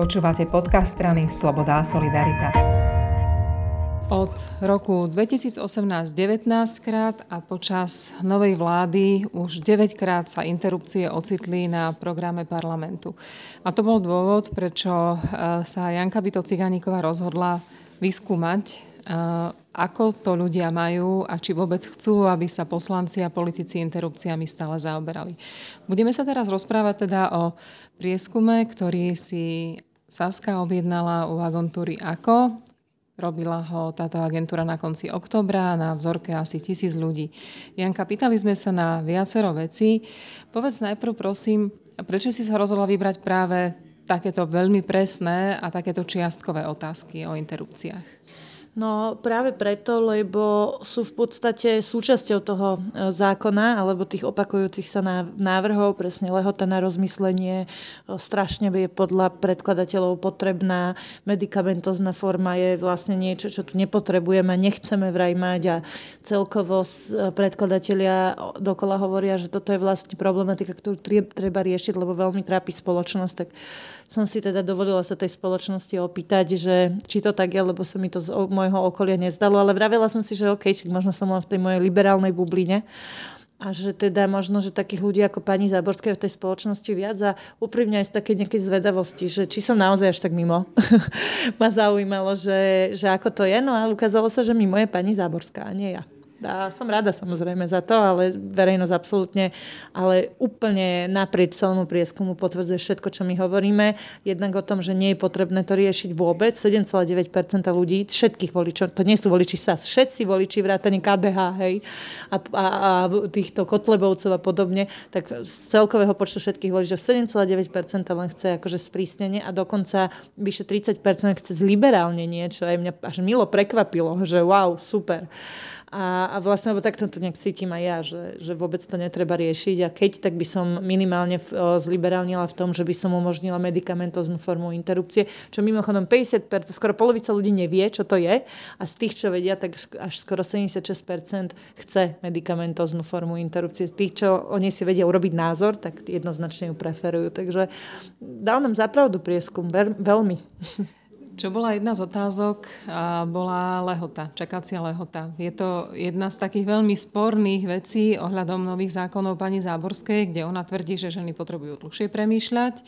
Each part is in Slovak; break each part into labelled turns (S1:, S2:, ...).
S1: Počúvate podcast strany Sloboda a Solidarita. Od roku 2018 19 krát a počas novej vlády už 9 krát sa interrupcie ocitli na programe parlamentu. A to bol dôvod, prečo e, sa Janka Bito Ciganíková rozhodla vyskúmať, e, ako to ľudia majú a či vôbec chcú, aby sa poslanci a politici interrupciami stále zaoberali. Budeme sa teraz rozprávať teda o prieskume, ktorý si Saska objednala u agentúry AKO. Robila ho táto agentúra na konci oktobra na vzorke asi tisíc ľudí. Janka, pýtali sme sa na viacero vecí. Povedz najprv prosím, prečo si sa rozhodla vybrať práve takéto veľmi presné a takéto čiastkové otázky o interrupciách?
S2: No práve preto, lebo sú v podstate súčasťou toho e, zákona alebo tých opakujúcich sa návrhov, presne lehota na rozmyslenie, strašne je podľa predkladateľov potrebná, medicamentozná forma je vlastne niečo, čo tu nepotrebujeme, nechceme vraj mať a celkovo e, predkladatelia dokola hovoria, že toto je vlastne problematika, ktorú treba riešiť, lebo veľmi trápi spoločnosť, tak som si teda dovolila sa tej spoločnosti opýtať, že či to tak je, lebo sa mi to z môjho okolia nezdalo, ale vravela som si, že OK, možno som len v tej mojej liberálnej bubline a že teda možno, že takých ľudí ako pani Záborská v tej spoločnosti viac a úprimne aj z takej nejakej zvedavosti, že či som naozaj až tak mimo. Ma zaujímalo, že, že ako to je, no a ukázalo sa, že mimo je pani Záborská a nie ja. A som rada samozrejme za to, ale verejnosť absolútne, ale úplne naprieč celému prieskumu potvrdzuje všetko, čo my hovoríme. Jednak o tom, že nie je potrebné to riešiť vôbec. 7,9% ľudí, všetkých voličov, to nie sú voliči SAS, všetci voliči vrátane KDH, hej, a, a, a týchto Kotlebovcov a podobne, tak z celkového počtu všetkých voličov 7,9% len chce akože sprísnenie a dokonca vyše 30% chce zliberálne niečo. Aj mňa až milo prekvapilo, že wow, super. A, a vlastne, lebo takto to nejak cítim aj ja, že, že vôbec to netreba riešiť a keď, tak by som minimálne v, o, zliberálnila v tom, že by som umožnila medicamentoznú formu interrupcie, čo mimochodom 50%, skoro polovica ľudí nevie, čo to je a z tých, čo vedia, tak až skoro 76% chce medicamentoznú formu interrupcie. Z tých, čo oni si vedia urobiť názor, tak jednoznačne ju preferujú. Takže dal nám zapravdu prieskum, veľmi.
S1: Čo bola jedna z otázok, bola lehota, čakacia lehota. Je to jedna z takých veľmi sporných vecí ohľadom nových zákonov pani Záborskej, kde ona tvrdí, že ženy potrebujú dlhšie premýšľať.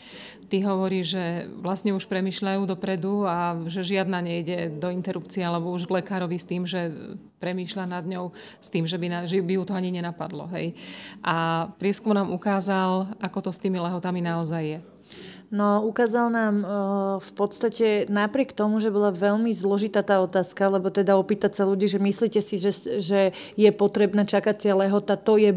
S1: Ty hovorí, že vlastne už premýšľajú dopredu a že žiadna nejde do interrupcie alebo už k lekárovi s tým, že premýšľa nad ňou s tým, že by, na, že by ju to ani nenapadlo. Hej. A prieskum nám ukázal, ako to s tými lehotami naozaj je.
S2: No, ukázal nám uh, v podstate napriek tomu, že bola veľmi zložitá tá otázka, lebo teda opýtať sa ľudí, že myslíte si, že, že je potrebná čakacia lehota, to je,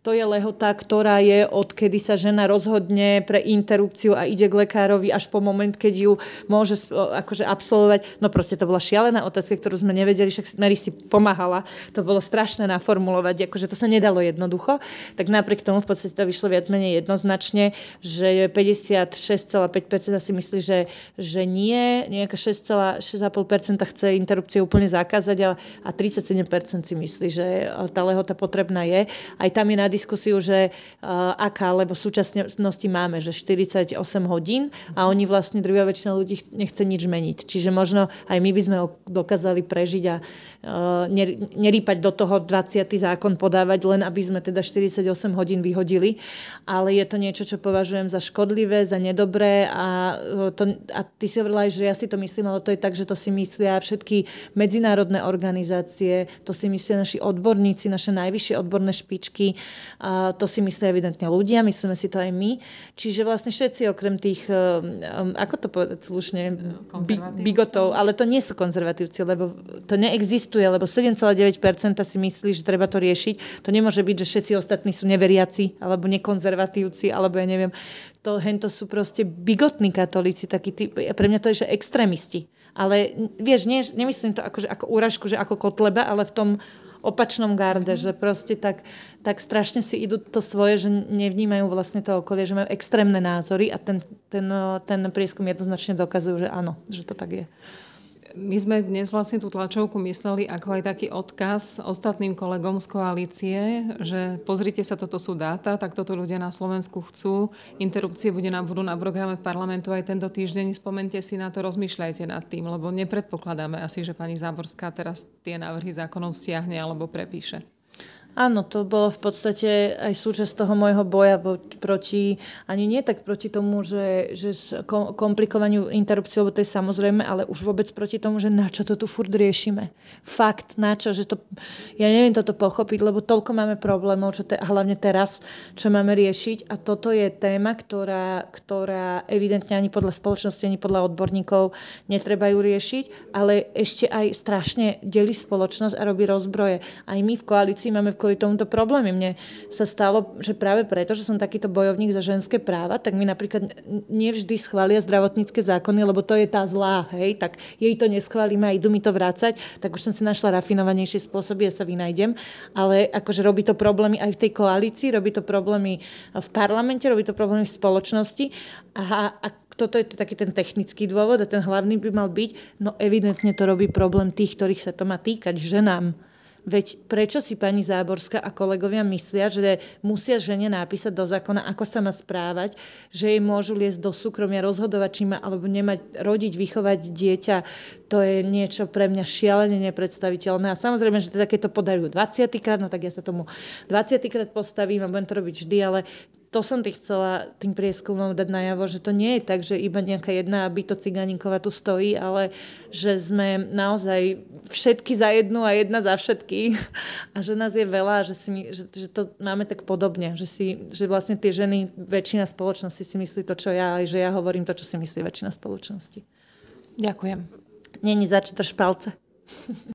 S2: to je lehota, ktorá je odkedy sa žena rozhodne pre interrupciu a ide k lekárovi až po moment, keď ju môže akože absolvovať. No proste to bola šialená otázka, ktorú sme nevedeli, však Mary si pomáhala. To bolo strašné naformulovať, akože to sa nedalo jednoducho. Tak napriek tomu v podstate to vyšlo viac menej jednoznačne, že 50 6,5% si myslí, že, že nie, nejaká 6,5% chce interrupcie úplne zakázať a, a 37% si myslí, že tá lehota potrebná je. Aj tam je na diskusiu, že uh, aká, lebo v súčasnosti máme, že 48 hodín a oni vlastne druhá väčšina ľudí nechce nič meniť. Čiže možno aj my by sme dokázali prežiť a uh, nerýpať do toho 20. zákon podávať, len aby sme teda 48 hodín vyhodili. Ale je to niečo, čo považujem za škodlivé, za ned- nedobré a, e, to, a ty si hovorila aj, že ja si to myslím, ale to je tak, že to si myslia všetky medzinárodné organizácie, to si myslia naši odborníci, naše najvyššie odborné špičky, a to si myslia evidentne ľudia, myslíme si to aj my. Čiže vlastne všetci okrem tých, um, ako to povedať slušne, bigotov, ale to nie sú konzervatívci, lebo to neexistuje, lebo 7,9% si myslí, že treba to riešiť. To nemôže byť, že všetci ostatní sú neveriaci, alebo nekonzervatívci, alebo ja neviem. To, hento sú proste bigotní katolíci, takí tí, pre mňa to je, že extrémisti. Ale vieš, nie, nemyslím to ako, že ako úražku, že ako kotleba, ale v tom opačnom garde, mm. že proste tak, tak strašne si idú to svoje, že nevnímajú vlastne to okolie, že majú extrémne názory a ten, ten, ten prieskum jednoznačne dokazujú, že áno, že to tak je.
S1: My sme dnes vlastne tú tlačovku mysleli ako aj taký odkaz ostatným kolegom z koalície, že pozrite sa, toto sú dáta, tak toto ľudia na Slovensku chcú. Interrupcie bude na, budú na programe parlamentu aj tento týždeň. Spomente si na to, rozmýšľajte nad tým, lebo nepredpokladáme asi, že pani Záborská teraz tie návrhy zákonov stiahne alebo prepíše.
S2: Áno, to bolo v podstate aj súčasť toho môjho boja proti, ani nie tak proti tomu, že, že komplikovaniu interrupcie, lebo to je samozrejme, ale už vôbec proti tomu, že na čo to tu furt riešime. Fakt, na čo, že to, ja neviem toto pochopiť, lebo toľko máme problémov, čo te, hlavne teraz, čo máme riešiť a toto je téma, ktorá, ktorá evidentne ani podľa spoločnosti, ani podľa odborníkov netreba ju riešiť, ale ešte aj strašne delí spoločnosť a robí rozbroje. Aj my v koalícii máme v kvôli tomuto problémy. Mne sa stalo, že práve preto, že som takýto bojovník za ženské práva, tak mi napríklad nevždy schvália zdravotnícke zákony, lebo to je tá zlá, hej, tak jej to neschválime a idú mi to vrácať, tak už som si našla rafinovanejšie spôsoby, ja sa vynajdem, ale akože robí to problémy aj v tej koalícii, robí to problémy v parlamente, robí to problémy v spoločnosti a, a toto je taký ten technický dôvod a ten hlavný by mal byť, no evidentne to robí problém tých, ktorých sa to má týkať, ženám. Veď prečo si pani Záborská a kolegovia myslia, že musia žene napísať do zákona, ako sa má správať, že jej môžu liesť do súkromia, rozhodovať, či má alebo nemať, rodiť, vychovať dieťa. To je niečo pre mňa šialene nepredstaviteľné. A samozrejme, že teda podajú 20 krát, no tak ja sa tomu 20 krát postavím a budem to robiť vždy, ale to som ty chcela tým prieskumom dať najavo, že to nie je tak, že iba nejaká jedna byto ciganíková tu stojí, ale že sme naozaj všetky za jednu a jedna za všetky a že nás je veľa že, si, že, že to máme tak podobne, že, si, že vlastne tie ženy, väčšina spoločnosti si myslí to, čo ja, aj že ja hovorím to, čo si myslí väčšina spoločnosti.
S1: Ďakujem.
S2: Není za čo palce.